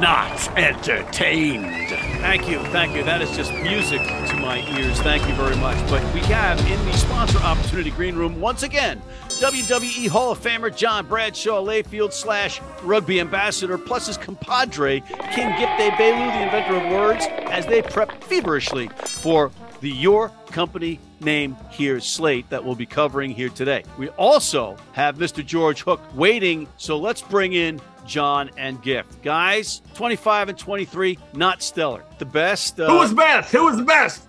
not entertained? Thank you, thank you. That is just music to my ears. Thank you very much. But we have in the sponsor opportunity green room once again WWE Hall of Famer John Bradshaw Layfield slash rugby ambassador, plus his compadre King Gift Egbelu, the inventor of words, as they prep feverishly for the Your Company Name Here slate that we'll be covering here today. We also have Mr. George Hook waiting, so let's bring in John and Gift. Guys, 25 and 23, not stellar. The best. Uh, Who was best? Who was the best?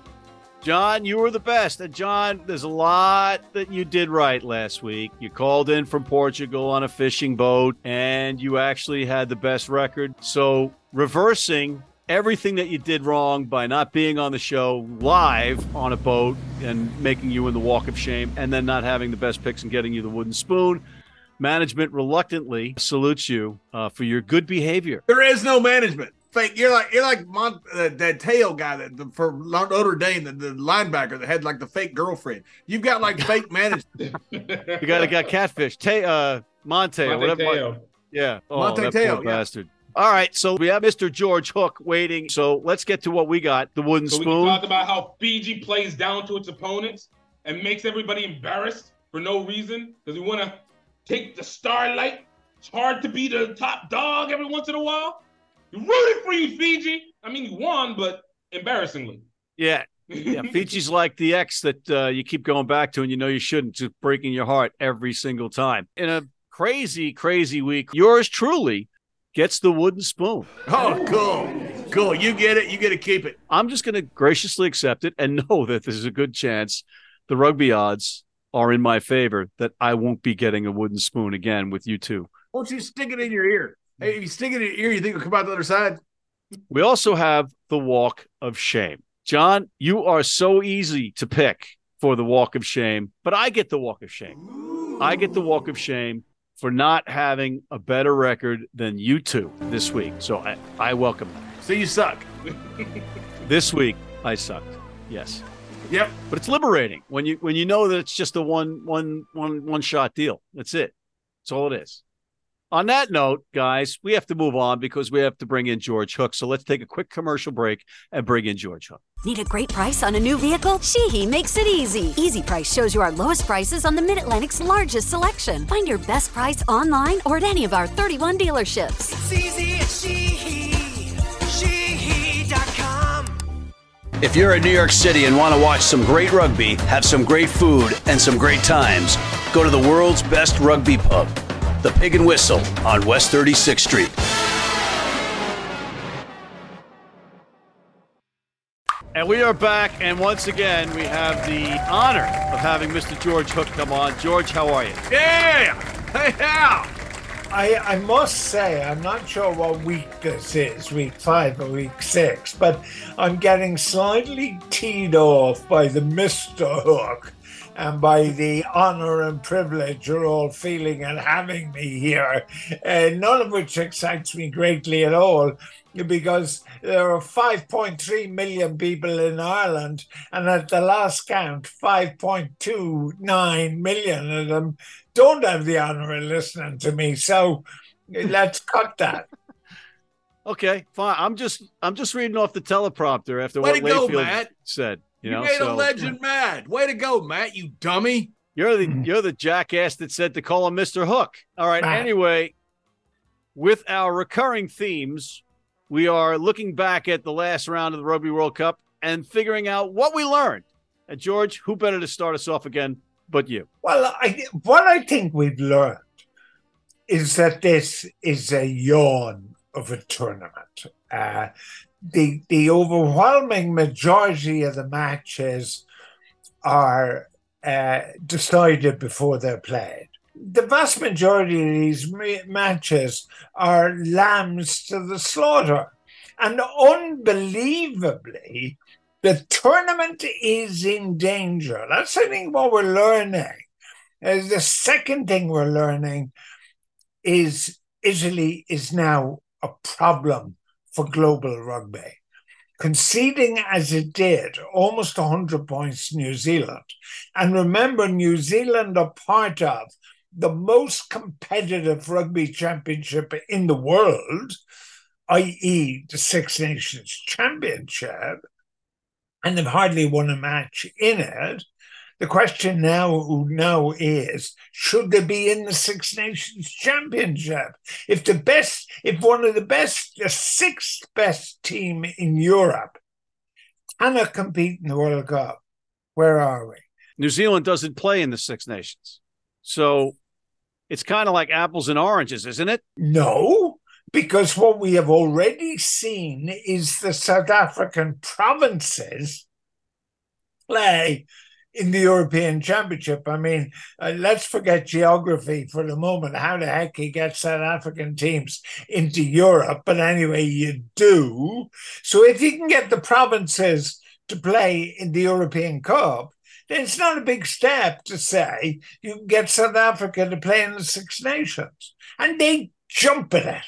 John, you were the best. And John, there's a lot that you did right last week. You called in from Portugal on a fishing boat and you actually had the best record. So, reversing everything that you did wrong by not being on the show live on a boat and making you in the walk of shame and then not having the best picks and getting you the wooden spoon management reluctantly salutes you uh, for your good behavior. There is no management. Fake. You're like you're like Mon- uh, that tail guy that the, for Notre Dame, the, the, linebacker that had like the fake girlfriend. You've got like fake management. you got to got catfish. Tay, uh, Monte, Monte whatever. Yeah. Oh, Monte that Teo, poor yeah. bastard. All right, so we have Mr. George Hook waiting. So let's get to what we got. The wooden so spoon. We can talk about how Fiji plays down to its opponents and makes everybody embarrassed for no reason because we want to take the starlight. It's hard to be the top dog every once in a while. You rooted for you, Fiji. I mean, you won, but embarrassingly. Yeah. Yeah, Fiji's like the ex that uh, you keep going back to and you know you shouldn't, just breaking your heart every single time. In a crazy, crazy week, yours truly gets the wooden spoon. Oh, cool. Cool. You get it. You get to keep it. I'm just going to graciously accept it and know that there's a good chance the rugby odds are in my favor that I won't be getting a wooden spoon again with you two. Won't you stick it in your ear? Hey, if you stick it in your ear, you think it'll come out the other side? We also have the walk of shame. John, you are so easy to pick for the walk of shame, but I get the walk of shame. I get the walk of shame for not having a better record than you two this week. So I, I welcome that. So you suck. this week I sucked. Yes. Yep. But it's liberating when you when you know that it's just a one one one one shot deal. That's it. That's all it is. On that note, guys, we have to move on because we have to bring in George Hook. So let's take a quick commercial break and bring in George Hook. Need a great price on a new vehicle? Sheehy makes it easy. Easy Price shows you our lowest prices on the Mid Atlantic's largest selection. Find your best price online or at any of our 31 dealerships. It's easy at Sheehy. If you're in New York City and want to watch some great rugby, have some great food, and some great times, go to the world's best rugby pub, the Pig and Whistle on West 36th Street. And we are back, and once again, we have the honor of having Mr. George Hook come on. George, how are you? Yeah! Hey, how? I, I must say, I'm not sure what week this is, week five or week six, but I'm getting slightly teed off by the Mr. Hook and by the honor and privilege you're all feeling and having me here, uh, none of which excites me greatly at all because there are 5.3 million people in Ireland, and at the last count, 5.29 million of them don't have the honor of listening to me. So let's cut that. Okay, fine. I'm just I'm just reading off the teleprompter after Way what Layfield go, said. You, you know, made so. a legend mad. Way to go, Matt. You dummy. You're the you're the jackass that said to call him Mr. Hook. All right. Matt. Anyway, with our recurring themes, we are looking back at the last round of the Rugby World Cup and figuring out what we learned. And George, who better to start us off again but you? Well, I, what I think we've learned is that this is a yawn of a tournament. Uh, the the overwhelming majority of the matches are uh, decided before they're played. The vast majority of these matches are lambs to the slaughter. And unbelievably, the tournament is in danger. That's I think what we're learning. As the second thing we're learning is Italy is now a problem for global rugby. Conceding as it did, almost 100 points New Zealand. And remember, New Zealand are part of the most competitive rugby championship in the world, i.e., the Six Nations Championship, and they've hardly won a match in it. The question now, now is should they be in the Six Nations Championship? If the best, if one of the best, the sixth best team in Europe cannot compete in the World Cup, where are we? New Zealand doesn't play in the Six Nations. So it's kind of like apples and oranges, isn't it? No, because what we have already seen is the South African provinces play in the European Championship. I mean, uh, let's forget geography for the moment. How the heck he get South African teams into Europe? But anyway, you do. So if you can get the provinces to play in the European Cup, then it's not a big step to say you can get South Africa to play in the Six Nations. And they jump at it.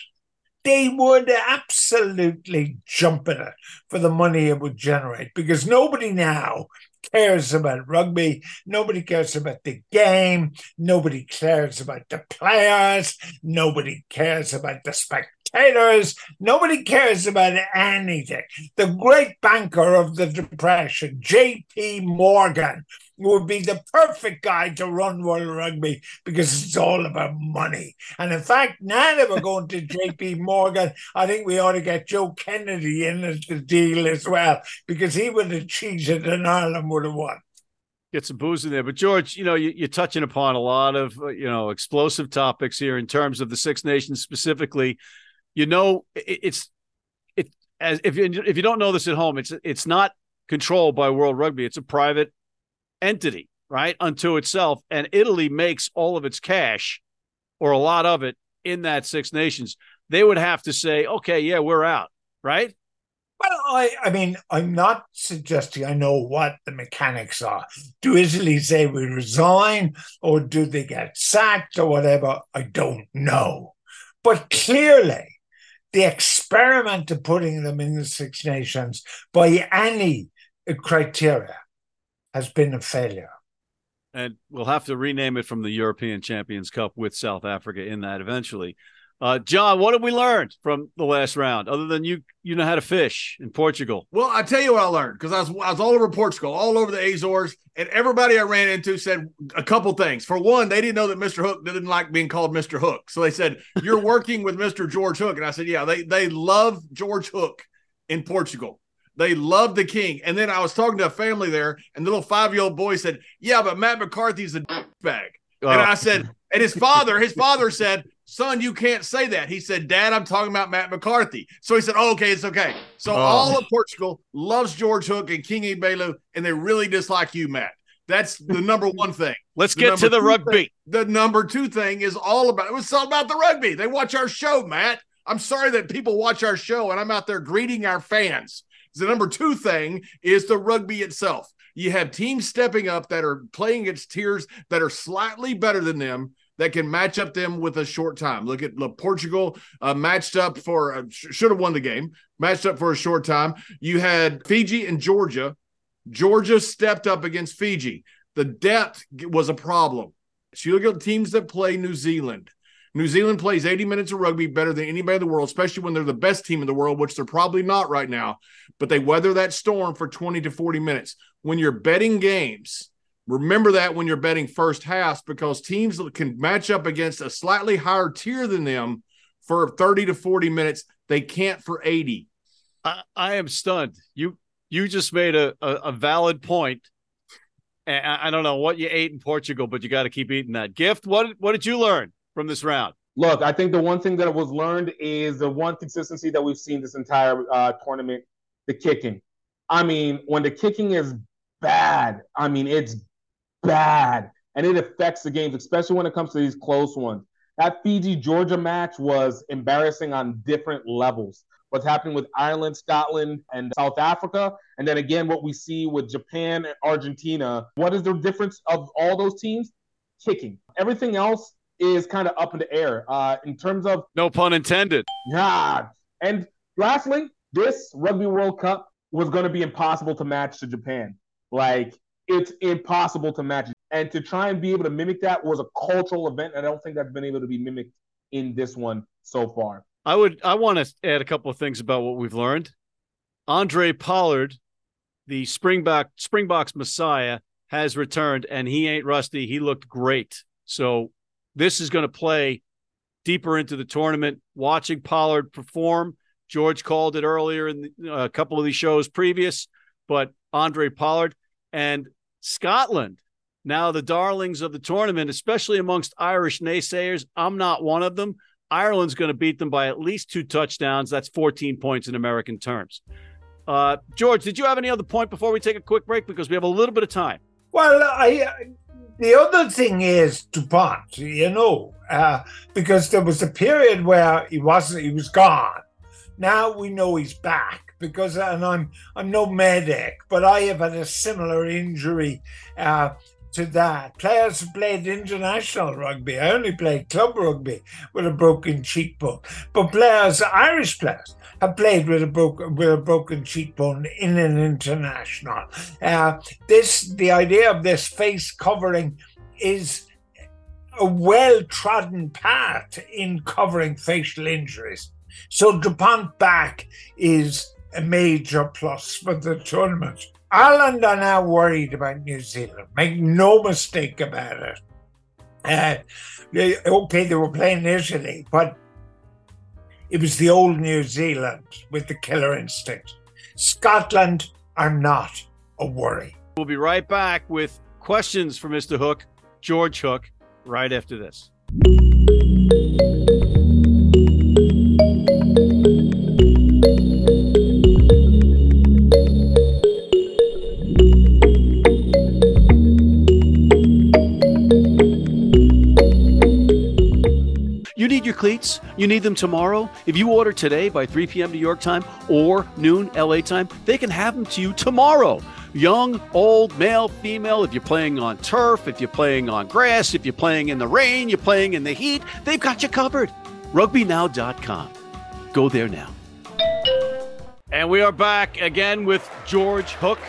They would absolutely jump at it for the money it would generate because nobody now cares about rugby. Nobody cares about the game. Nobody cares about the players. Nobody cares about the spectators. Nobody cares about anything. The great banker of the Depression, J.P. Morgan, would be the perfect guy to run World Rugby because it's all about money. And in fact, now that we're going to JP Morgan, I think we ought to get Joe Kennedy in as the deal as well because he would have cheated and Ireland would have won. Get some booze in there, but George, you know you, are touching upon a lot of uh, you know explosive topics here in terms of the Six Nations specifically. You know, it, it's it as if you if you don't know this at home, it's it's not controlled by World Rugby. It's a private entity, right, unto itself. And Italy makes all of its cash or a lot of it in that Six Nations. They would have to say, okay, yeah, we're out, right? Well, I, I mean, I'm not suggesting I know what the mechanics are. Do Italy say we resign or do they get sacked or whatever? I don't know. But clearly, the experiment of putting them in the Six Nations by any criteria has been a failure. And we'll have to rename it from the European Champions Cup with South Africa in that eventually. Uh, John, what have we learned from the last round, other than you you know how to fish in Portugal? Well, I tell you what I learned because I was I was all over Portugal, all over the Azores, and everybody I ran into said a couple things. For one, they didn't know that Mr. Hook didn't like being called Mr. Hook, so they said you're working with Mr. George Hook, and I said, yeah, they they love George Hook in Portugal. They love the king. And then I was talking to a family there, and the little five year old boy said, Yeah, but Matt McCarthy's a bag. Oh. And I said, and his father, his father said, Son, you can't say that. He said, Dad, I'm talking about Matt McCarthy. So he said, oh, okay, it's okay. So oh. all of Portugal loves George Hook and King Egbelu, and they really dislike you, Matt. That's the number one thing. Let's the get to the rugby. Thing, the number two thing is all about it was all about the rugby. They watch our show, Matt. I'm sorry that people watch our show and I'm out there greeting our fans. The number two thing is the rugby itself. You have teams stepping up that are playing against tiers that are slightly better than them that can match up them with a short time. Look at Portugal uh, matched up for uh, sh- should have won the game, matched up for a short time. You had Fiji and Georgia. Georgia stepped up against Fiji. The depth was a problem. So you look at teams that play New Zealand. New Zealand plays 80 minutes of rugby better than anybody in the world, especially when they're the best team in the world, which they're probably not right now. But they weather that storm for 20 to 40 minutes. When you're betting games, remember that when you're betting first halves, because teams can match up against a slightly higher tier than them for 30 to 40 minutes. They can't for 80. I, I am stunned. You you just made a, a, a valid point. I, I don't know what you ate in Portugal, but you got to keep eating that. Gift, what what did you learn? From this round? Look, I think the one thing that was learned is the one consistency that we've seen this entire uh, tournament the kicking. I mean, when the kicking is bad, I mean, it's bad and it affects the games, especially when it comes to these close ones. That Fiji Georgia match was embarrassing on different levels. What's happening with Ireland, Scotland, and South Africa. And then again, what we see with Japan and Argentina. What is the difference of all those teams? Kicking. Everything else is kind of up in the air. Uh, in terms of no pun intended. Yeah. And lastly, this Rugby World Cup was going to be impossible to match to Japan. Like it's impossible to match. And to try and be able to mimic that was a cultural event. And I don't think that's been able to be mimicked in this one so far. I would I want to add a couple of things about what we've learned. Handré Pollard, the Springbok Springboks Messiah, has returned and he ain't rusty. He looked great. So this is going to play deeper into the tournament. Watching Pollard perform, George called it earlier in the, uh, a couple of these shows previous, but Handré Pollard and Scotland, now the darlings of the tournament, especially amongst Irish naysayers. I'm not one of them. Ireland's going to beat them by at least two touchdowns. That's 14 points in American terms. Uh, George, did you have any other point before we take a quick break? Because we have a little bit of time. Well, I the other thing is Dupont, you know, uh, because there was a period where he wasn't, he was gone. Now we know he's back because, and I'm I'm no medic, but I have had a similar injury uh, to that. Players have played international rugby. I only played club rugby with a broken cheekbone, but players, Irish players, have played with a broken with a broken cheekbone in an international. Uh, this the idea of this face covering is a well trodden path in covering facial injuries. So Dupont back is a major plus for the tournament. Ireland are now worried about New Zealand. Make no mistake about it. Uh, okay, they were playing Italy, but it was the old New Zealand with the killer instinct. Scotland are not a worry. We'll be right back with questions for Mr. Hook, George Hook, right after this. You need them tomorrow? If you order today by 3 p.m. New York time or noon LA time, they can have them to you tomorrow. Young, old, male, female, if you're playing on turf, if you're playing on grass, if you're playing in the rain, you're playing in the heat, they've got you covered. RugbyNow.com. Go there now. And we are back again with George Hook,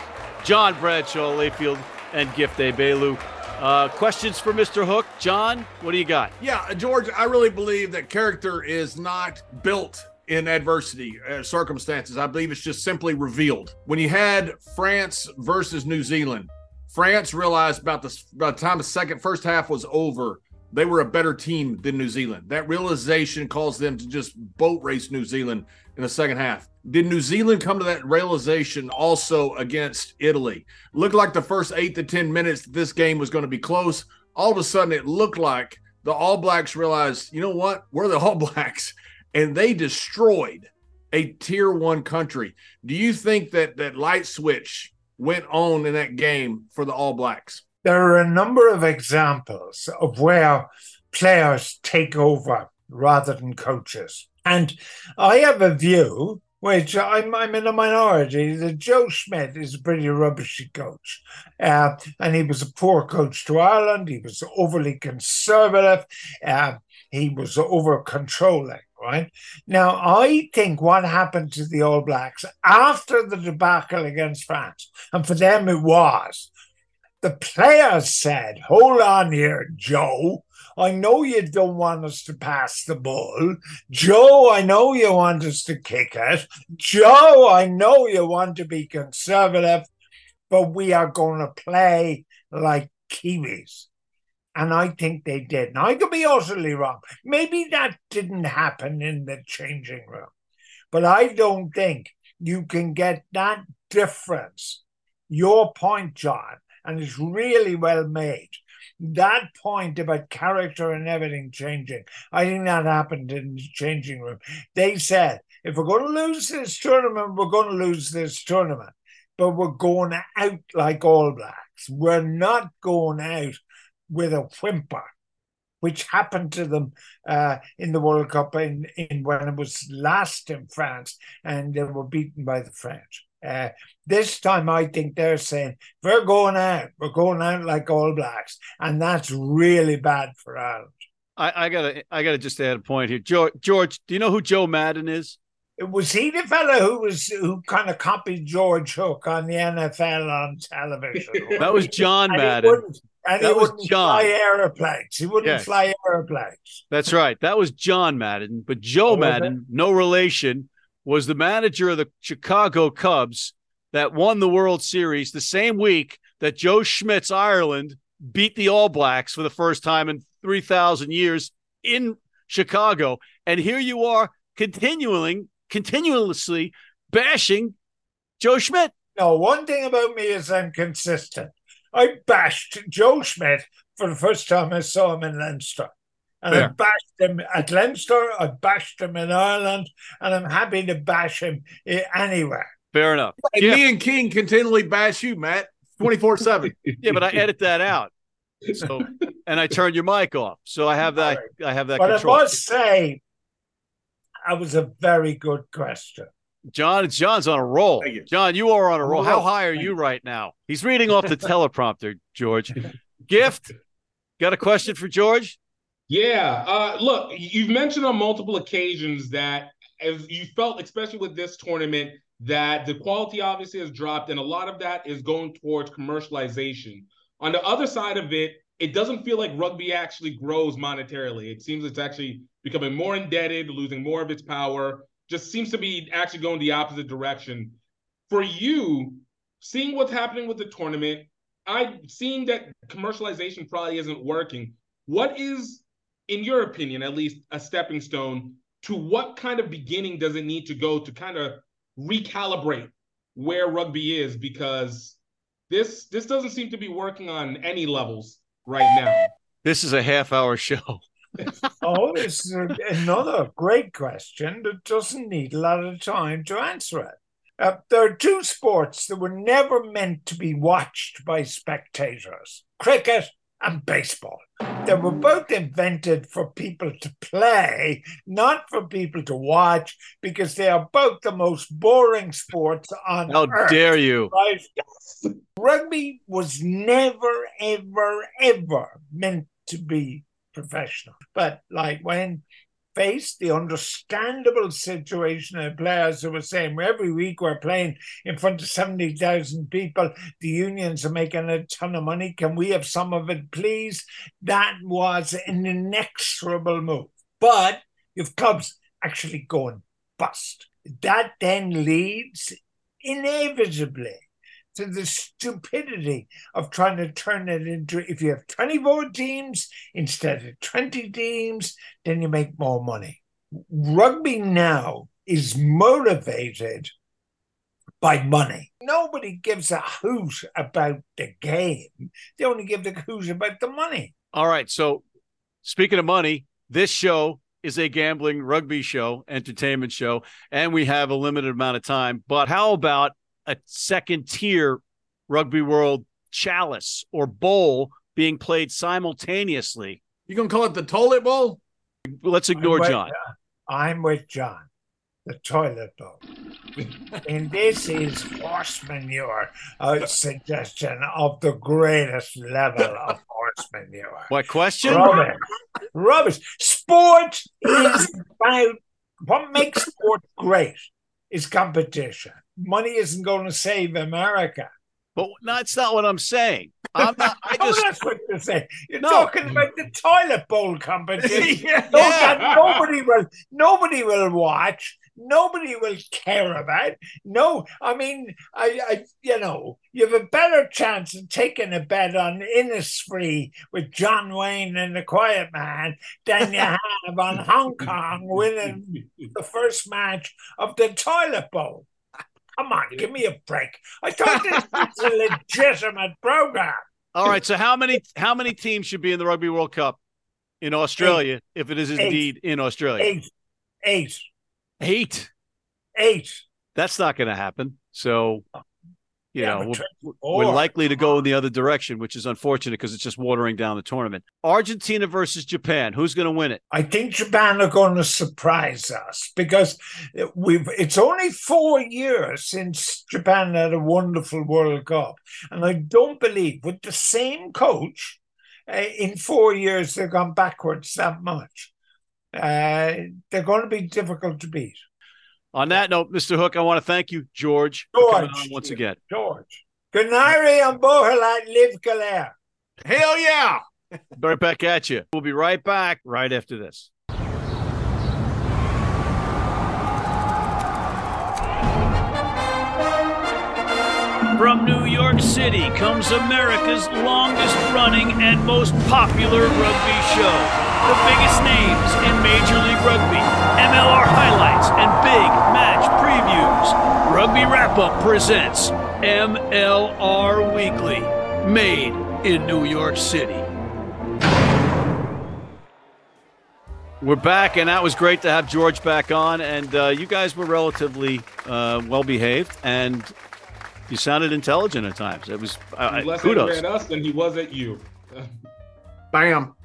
John Bradshaw Layfield, and Gift Egbelu. Uh, questions for Mr. Hook. John, what do you got? Yeah, George, I really believe that character is not built in adversity uh, circumstances. I believe it's just simply revealed. When you had France versus New Zealand, France realized about the, by the time the second first half was over, they were a better team than New Zealand. That realization caused them to just boat race New Zealand in the second half. Did New Zealand come to that realization also against Italy? Looked like the first eight to 10 minutes this game was going to be close. All of a sudden, it looked like the All Blacks realized, you know what? We're the All Blacks. And they destroyed a tier one country. Do you think that that light switch went on in that game for the All Blacks? There are a number of examples of where players take over rather than coaches. And I have a view, which I'm, I'm in a minority, that Joe Schmidt is a pretty rubbishy coach. Uh, and he was a poor coach to Ireland. He was overly conservative. Uh, he was over controlling right? Now, I think what happened to the All Blacks after the debacle against France, and for them it was, the players said, Hold on here, Joe. I know you don't want us to pass the ball. Joe, I know you want us to kick it. Joe, I know you want to be conservative, but we are going to play like Kiwis. And I think they did. Now, I could be utterly wrong. Maybe that didn't happen in the changing room. But I don't think you can get that difference. Your point, John, and it's really well made that point about character and everything changing, I think that happened in the changing room. They said, if we're going to lose this tournament, we're going to lose this tournament, but we're going out like All Blacks. We're not going out with a whimper. Which happened to them uh, in the World Cup in, in when it was last in France, and they were beaten by the French. Uh, this time, I think they're saying we're going out, we're going out like All Blacks, and that's really bad for Ireland. I, I gotta I gotta just add a point here. George, George, do you know who Joe Maddon is? Was he the fellow who was who kind of copied George Hook on the NFL on television? that was John and Madden. And That he wouldn't John. fly airplanes. He wouldn't Yes. fly airplanes. That's right. That was John Madden, but Joe Oh, Maddon, no relation, was the manager of the Chicago Cubs that won the World Series the same week that Joe Schmidt's Ireland beat the All Blacks for the first time in 3,000 years in Chicago. And here you are continuing, continuously bashing Joe Schmidt. No, one thing about me is I'm consistent. I bashed Joe Schmidt for the first time I saw him in Leinster. And I bashed him at Leinster, I bashed him in Ireland, and I'm happy to bash him eh, anywhere. Fair enough. And Yeah. me and King continually bash you, Matt, 24 7. Yeah, but I edit that out. So and I turn your mic off. So I have that I have that But control. I must say, that was a very good question. John, John's on a roll. You. John, you are on a roll. How high are you right now? He's reading off the teleprompter, George. Gift, got a question for George? Yeah. Uh, look, you've mentioned on multiple occasions that as you felt, especially with this tournament, that the quality obviously has dropped, and a lot of that is going towards commercialization. On the other side of it, it doesn't feel like rugby actually grows monetarily. It seems it's actually becoming more indebted, losing more of its power. Just seems to be actually going the opposite direction. For you, seeing what's happening with the tournament, I've seen that commercialization probably isn't working. What is, in your opinion, at least a stepping stone to what kind of beginning does it need to go to kind of recalibrate where rugby is? Because this this doesn't seem to be working on any levels right now. This is a half hour show. Oh, this is a- another great question that doesn't need a lot of time to answer it. Uh, there are two sports that were never meant to be watched by spectators cricket and baseball. They were both invented for people to play, not for people to watch, because they are both the most boring sports on How earth. How dare you? Right? Rugby was never, ever, ever meant to be professional. But like when faced the understandable situation of players who were saying every week we're playing in front of 70,000 people, the unions are making a ton of money. Can we have some of it, please? That was an inexorable move. But if clubs actually going bust, that then leads inevitably to the stupidity of trying to turn it into if you have 24 teams instead of 20 teams, then you make more money. Rugby now is motivated by money. Nobody gives a hoot about the game. They only give the hoot about the money. All right. So, speaking of money, this show is a gambling rugby show, entertainment show, and we have a limited amount of time. But how about a second tier rugby world chalice or bowl being played simultaneously? You going to call it the toilet bowl? Let's ignore I'm with- John. I'm with John. The toilet bowl. and this is horse manure, a suggestion of the greatest level of horse manure. What question? Rubbish. Rubbish. Sport is about what makes sport great is competition. Money isn't going to save America. But that's not what I'm saying. I'm not. I Oh, that's what you're saying. You're No. talking about the toilet bowl competition. yeah. That nobody will nobody will watch nobody will care about no i mean I, I you know you have a better chance of taking a bet on Innisfree with john wayne and the quiet man than you have on hong kong winning the first match of the toilet bowl come on give me a break i thought this was a legitimate program all right. So how many how many teams should be in the Rugby World Cup in Australia if it is indeed in Australia? eight eight Eight. eight That's not going to happen. So, you Yeah, know, we're, we're likely to go in the other direction, which is unfortunate because it's just watering down the tournament. Argentina versus Japan. Who's going to win it? I think Japan are going to surprise us because we've it's only four years since Japan had a wonderful World Cup. And I don't believe with the same coach uh, in four years they've gone backwards that much. Uh, they're going to be difficult to beat. On that note, Mr. Hook, I want to thank you, George, George once again. George. Canary on Bohalat live Calais. Hell yeah. right back at you. We'll be right back right after this. From New York City comes America's longest running and most popular rugby show. The biggest names in Major League Rugby Wrap Up presents MLR Weekly, made in New York City. We're back, and that was great to have George back on. And uh, you guys were relatively uh, well behaved, and you sounded intelligent at times. It was uh, less kudos. at us than he was at you. Bam.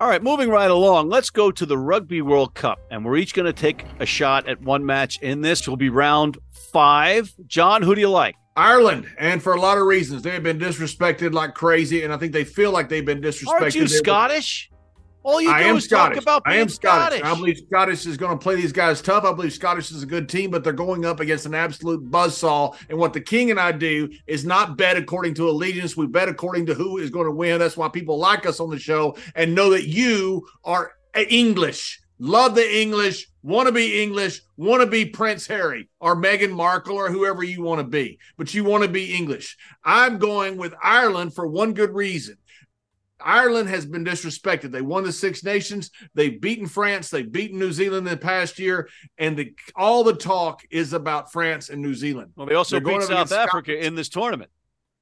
All right, moving right along. Let's go to the Rugby World Cup, and we're each going to take a shot at one match in this. Will be round five. John, who do you like? Ireland, and for a lot of reasons, they have been disrespected like crazy, and I think they feel like they've been disrespected. Aren't you Scottish? All you I do is Scottish. talk about I being am Scottish. Scottish. I believe Scottish is going to play these guys tough. I believe Scottish is a good team, but they're going up against an absolute buzzsaw. And what the King and I do is not bet according to allegiance. We bet according to who is going to win. That's why people like us on the show and know that you are English. Love the English, want to be English, want to be Prince Harry or Meghan Markle or whoever you want to be, but you want to be English. I'm going with Ireland for one good reason. Ireland has been disrespected. They won the Six Nations. They've beaten France. They've beaten New Zealand in the past year, and the, all the talk is about France and New Zealand. well, they also They're beat South against Scotland. Africa in this tournament.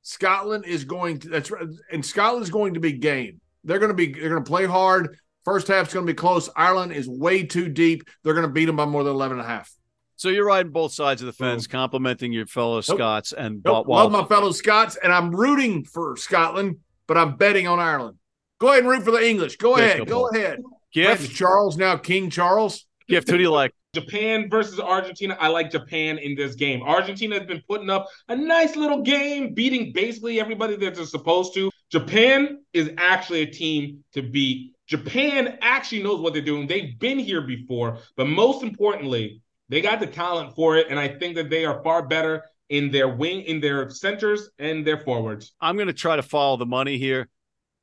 Scotland is going to that's right, and Scotland's going to be game. They're going to be they're going to play hard. First half's going to be close. Ireland is way too deep. They're going to beat them by more than 11 and a half. So you're riding both sides of the fence, complimenting your fellow Scots and Nope, while- love my fellow Scots, and I'm rooting for Scotland, but I'm betting on Ireland. Go ahead and root for the English. Go Yeah, ahead. go Go Paul. ahead. Prince gift. Charles now King Charles. Gift. Who do you like? Japan versus Argentina. I like Japan in this game. Argentina has been putting up a nice little game, beating basically everybody that they're supposed to. Japan is actually a team to beat. Japan actually knows what they're doing. They've been here before, but most importantly, they got the talent for it, and I think that they are far better in their wing, in their centers, and their forwards. I'm going to try to follow the money here.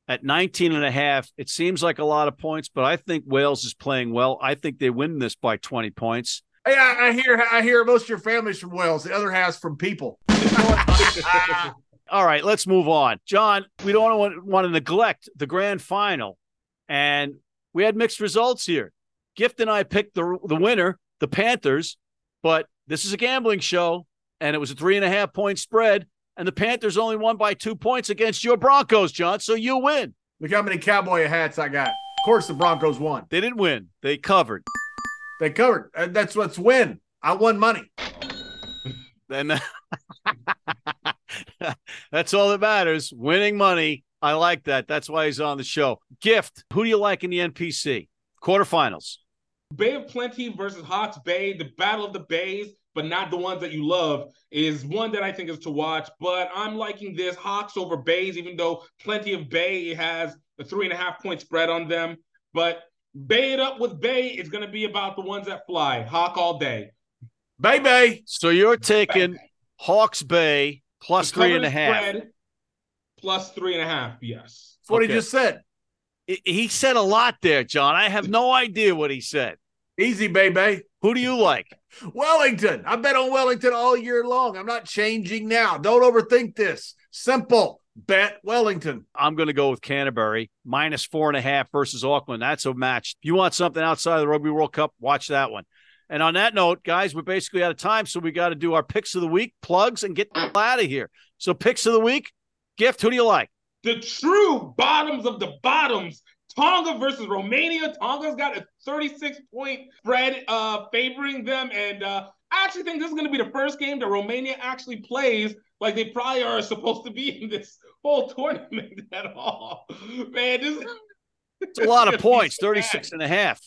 At 19 and a half, it seems like a lot of points, but I think Wales is playing well. I think they win this by 20 points. Hey, I, I hear I hear most of your family's from Wales. The other half's from people. All right, let's move on. John, we don't want, want to neglect the grand final. And we had mixed results here. Gift and I picked the, the winner, the Panthers, but this is a gambling show, and it was a three and a half point spread. And the Panthers only won by two points against your Broncos, John. So you win. Look how many cowboy hats I got. Of course, the Broncos won. They didn't win, they covered. They covered. Uh, That's what's win. I won money. Then that's all that matters. Winning money. I like that. That's why he's on the show. Gift. Who do you like in the NPC? Quarterfinals. Bay of Plenty versus Hawke's Bay, the battle of the bays, but not the ones that you love, is one that I think is to watch. But I'm liking this Hawks over Bays, even though Plenty of Bay has a three and a half point spread on them. But Bay it up with Bay is going to be about the ones that fly. Hawk all day. Bay Bay. So you're taking Hawke's Bay plus The three and a cover half. spread Plus three and a half, yes. That's what Okay. he just said. He- He said a lot there, John. I have no idea what he said. Easy, baby. Who do you like? Wellington. I bet on Wellington all year long. I'm not changing now. Don't overthink this. Simple. Bet Wellington. I'm going to go with Canterbury minus four and a half versus Auckland. That's a match. If you want something outside of the Rugby World Cup, watch that one. And on that note, guys, we're basically out of time, so we got to do our picks of the week, plugs, and get the hell out of here. So picks of the week, gift. Who do you like? The true bottoms of the bottoms. Tonga versus Romania. Tonga's got a 36 point spread uh, favoring them. And uh, I actually think this is going to be the first game that Romania actually plays like they probably are supposed to be in this whole tournament at all. Man, this It's a lot of It's gonna be points, so 36 and a half.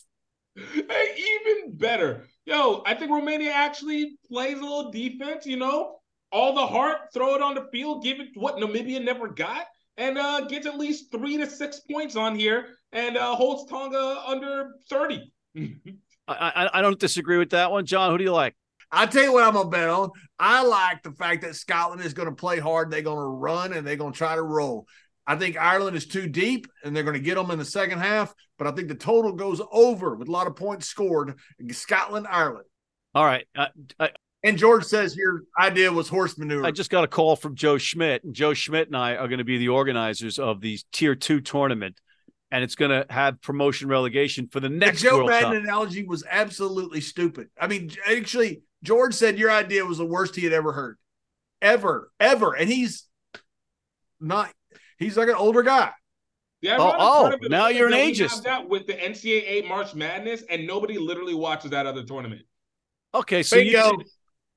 Hey, even better. Yo, I think Romania actually plays a little defense, you know, all the heart, throw it on the field, give it what Namibia never got. and uh, gets at least three to six points on here and uh, holds Tonga under 30. I, I, I don't disagree with that one. John, who do you like? I'll tell you what I'm gonna bet on. I like the fact that Scotland is gonna play hard. They're gonna run and they're gonna try to roll. I think Ireland is too deep and they're going to get them in the second half, but I think the total goes over with a lot of points scored. Scotland, Ireland. All right. I, I, and George says your idea was horse manure. I just got a call from Joe Schmidt, and Joe Schmidt and I are going to be the organizers of the Tier Two tournament, and it's going to have promotion relegation for the next. The Joe World Madden Cup. analogy was absolutely stupid. I mean, actually, George said your idea was the worst he had ever heard, ever, ever, and he's not. He's like an older guy. Yeah, Oh, oh, now you're an ageist. ageist. That with the NCAA March Madness, and nobody literally watches that other tournament. Okay, so you, Bingo.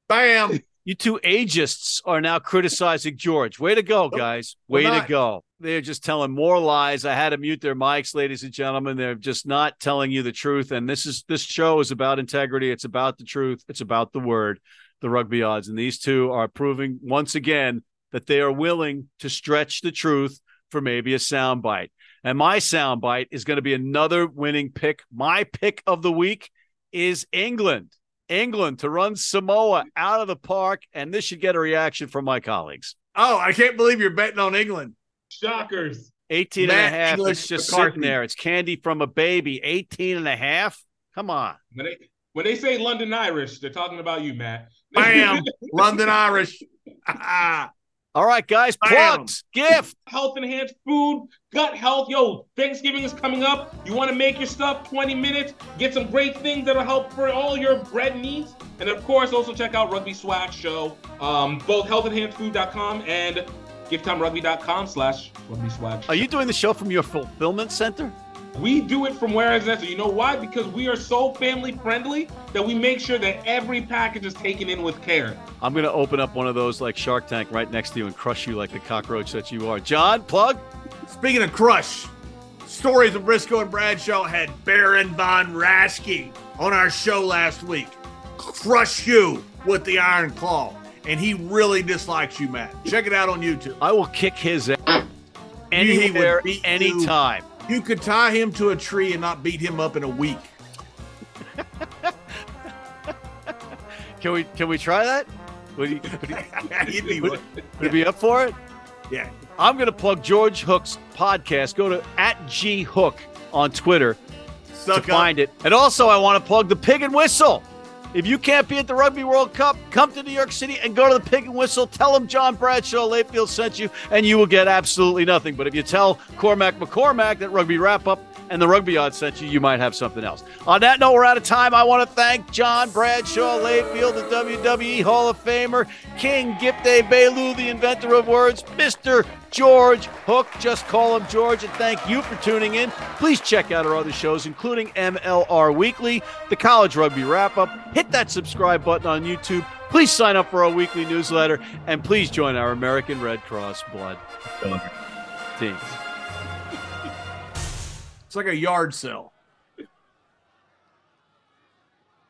Bam. you two ageists are now criticizing George. Way to go, guys. Way to go. They're just telling more lies. I had to mute their mics, ladies and gentlemen. They're just not telling you the truth. And this is this show is about integrity. It's about the truth. It's about the word, the rugby odds. And these two are proving once again that they are willing to stretch the truth for maybe a soundbite. And my soundbite is going to be another winning pick. My pick of the week is England. England to run Samoa out of the park, and this should get a reaction from my colleagues. Oh, I can't believe you're betting on England. Shockers. 18 and a half. English It's just McCarthy. sitting there. It's candy from a baby. 18 and a half. Come on. When they when they say London Irish, they're talking about you, Matt. Bam. London Irish. Ah. All right, guys. Plugs, gift. health enhanced food, gut health. Yo, Thanksgiving is coming up. You want to make your stuff 20 minutes, get some great things that'll help for all your bread needs. And of course, also check out Rugby Swag Show, um, both healthenhancedfood.com and gifttimerugby.com slash rugby swag. Are you doing the show from your fulfillment center? We do it from whereas necessary. You know why? Because we are so family friendly that we make sure that every package is taken in with care. I'm going to open up one of those like Shark Tank right next to you and crush you like the cockroach that you are. John, plug. Speaking of crush, stories of Brisco and Bradshaw had Baron von Raschke on our show last week. Crush you with the iron claw. And he really dislikes you, Matt. Check it out on YouTube. I will kick his ass He would anywhere, beat you. You could tie him to a tree and not beat him up in a week. Can we can we try that? Would he, would he, would, would be up for it? yeah. I'm going to plug George Hook's podcast. Go to at G Hook on Twitter Suck to find it. And also, I want to plug the Pig and Whistle. If you can't be at the Rugby World Cup, come to New York City and go to the Pig and Whistle. Tell them John Bradshaw Layfield sent you, and you will get absolutely nothing. But if you tell Cormac McCormack that Rugby Wrap Up and the Rugby Odds sent you, you might have something else. On that note, we're out of time. I want to thank John Bradshaw Layfield, the WWE Hall of Famer, King Gift Egbelu, the inventor of words, Mr. George Hook. Just call him George, and thank you for tuning in. Please check out our other shows, including MLR Weekly, the College Rugby Wrap Up. Hit that subscribe button on YouTube. Please sign up for our weekly newsletter, and please join our American Red Cross Blood team. It's like a yard sale.